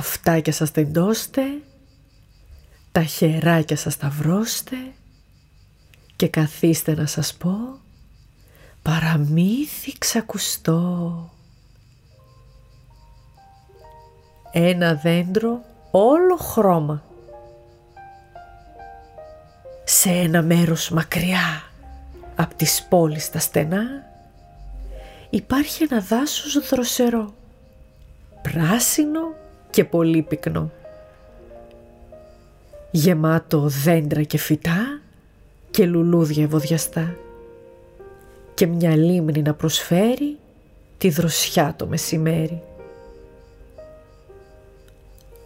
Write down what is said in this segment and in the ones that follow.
αυτάκια σας τεντώστε, τα χεράκια σας σταυρώστε και καθίστε να σας πω παραμύθι ξακουστό. Ένα δέντρο όλο χρώμα. Σε ένα μέρος μακριά από τις πόλεις τα στενά υπάρχει ένα δάσος δροσερό, πράσινο και πολύ πυκνό. Γεμάτο δέντρα και φυτά και λουλούδια ευωδιαστά και μια λίμνη να προσφέρει τη δροσιά το μεσημέρι.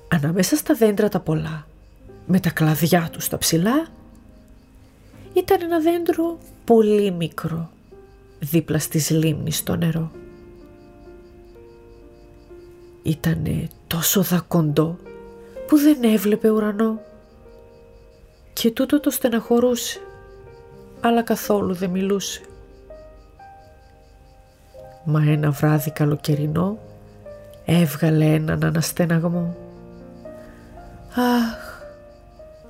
Ανάμεσα στα δέντρα τα πολλά, με τα κλαδιά τους τα ψηλά, ήταν ένα δέντρο πολύ μικρό, δίπλα στις λίμνης στο νερό. Ήτανε τόσο δακοντό που δεν έβλεπε ουρανό και τούτο το στεναχωρούσε, αλλά καθόλου δεν μιλούσε. Μα ένα βράδυ καλοκαιρινό έβγαλε έναν αναστεναγμό. «Αχ,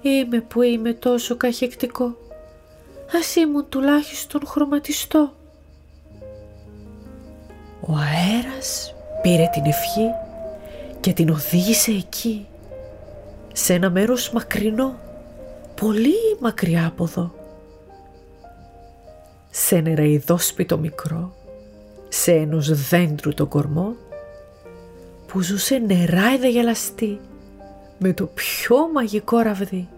είμαι που είμαι τόσο καχεκτικό. Ας ήμουν τουλάχιστον χρωματιστό». Ο αέρας πήρε την ευχή και την οδήγησε εκεί, σε ένα μέρος μακρινό, πολύ μακριά από εδώ. Σε νεραϊδόσπιτο μικρό, σε ενός δέντρου τον κορμό, που ζούσε νεράιδα γελαστή, με το πιο μαγικό ραβδί.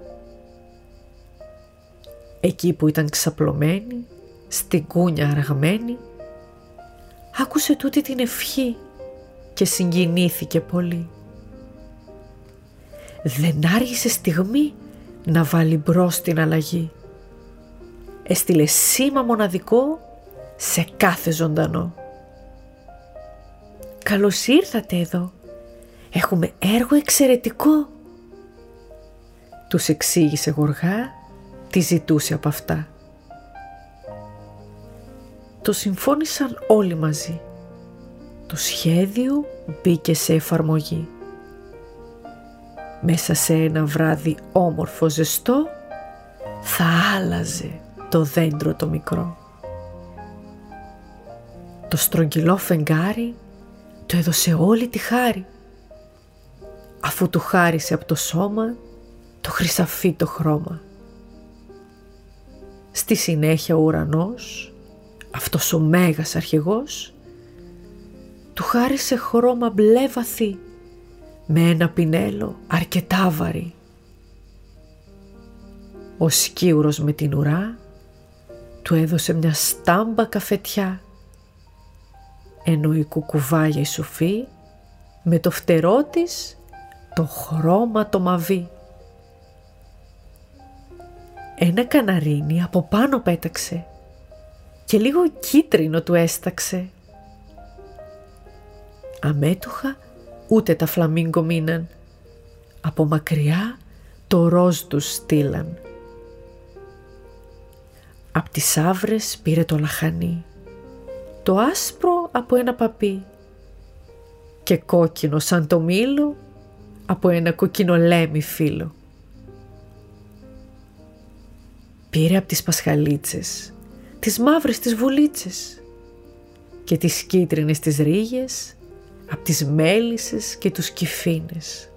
Εκεί που ήταν ξαπλωμένη, στην κούνια αραγμένη, άκουσε τούτη την ευχή και συγκινήθηκε πολύ. Δεν άργησε στιγμή να βάλει μπρος την αλλαγή. Έστειλε σήμα μοναδικό σε κάθε ζωντανό. «Καλώς ήρθατε εδώ. Έχουμε έργο εξαιρετικό». Τους εξήγησε γοργά τι ζητούσε από αυτά. Το συμφώνησαν όλοι μαζί. Το σχέδιο μπήκε σε εφαρμογή. Μέσα σε ένα βράδυ όμορφο ζεστό θα άλλαζε το δέντρο το μικρό. Το στρογγυλό φεγγάρι το έδωσε όλη τη χάρη αφού του χάρισε από το σώμα το χρυσαφί το χρώμα. Στη συνέχεια ο ουρανός, αυτός ο μέγας αρχηγός, του χάρισε χρώμα μπλε βαθύ με ένα πινέλο αρκετά βαρύ. Ο σκίουρος με την ουρά του έδωσε μια στάμπα καφετιά ενώ η κουκουβάγια η σουφή με το φτερό της το χρώμα το μαβί. Ένα καναρίνι από πάνω πέταξε και λίγο κίτρινο του έσταξε. Αμέτωχα ούτε τα φλαμίγκο μείναν. Από μακριά το ροζ τους στείλαν. Απ' τις άβρες πήρε το λαχανί, το άσπρο από ένα παπί και κόκκινο σαν το μήλο από ένα κοκκινολέμι φύλλο. Πήρε από τις πασχαλίτσες, τις μαύρες τις βουλίτσες και τις κίτρινες τις ρίγες από τις μέλισσες και τους κυφίνες.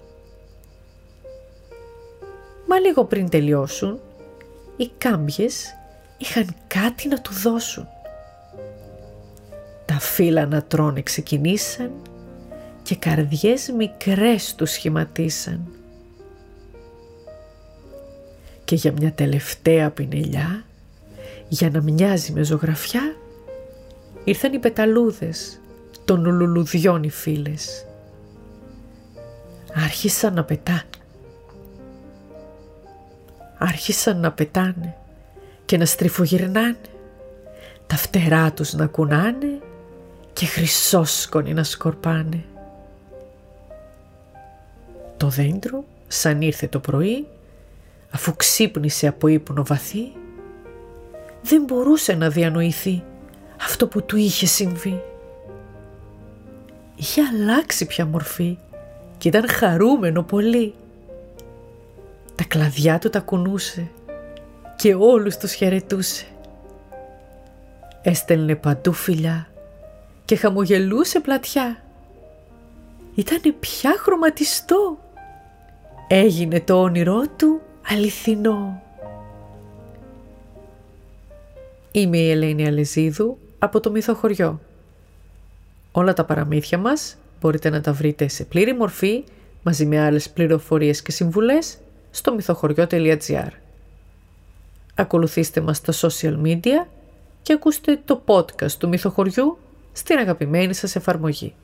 Μα λίγο πριν τελειώσουν, οι κάμπιες είχαν κάτι να του δώσουν. Τα φύλλα να τρώνε ξεκινήσαν και καρδιές μικρές τους σχηματίσαν. Και για μια τελευταία πινελιά, για να μοιάζει με ζωγραφιά, ήρθαν οι πεταλούδες των λουλουδιών οι φίλες. Άρχισαν να πετά. Άρχισαν να πετάνε και να στριφογυρνάνε. Τα φτερά τους να κουνάνε και χρυσόσκονοι να σκορπάνε. Το δέντρο, σαν ήρθε το πρωί, αφού ξύπνησε από ύπνο βαθύ, δεν μπορούσε να διανοηθεί αυτό που του είχε συμβεί είχε αλλάξει πια μορφή και ήταν χαρούμενο πολύ. Τα κλαδιά του τα κουνούσε και όλους τους χαιρετούσε. Έστελνε παντού φιλιά και χαμογελούσε πλατιά. Ήτανε πια χρωματιστό. Έγινε το όνειρό του αληθινό. Είμαι η Ελένη Αλεζίδου από το Μυθοχωριό. Όλα τα παραμύθια μας μπορείτε να τα βρείτε σε πλήρη μορφή μαζί με άλλες πληροφορίες και συμβουλές στο μυθοχωριό.gr. Ακολουθήστε μας στα social media και ακούστε το podcast του Μυθοχωριού στην αγαπημένη σας εφαρμογή.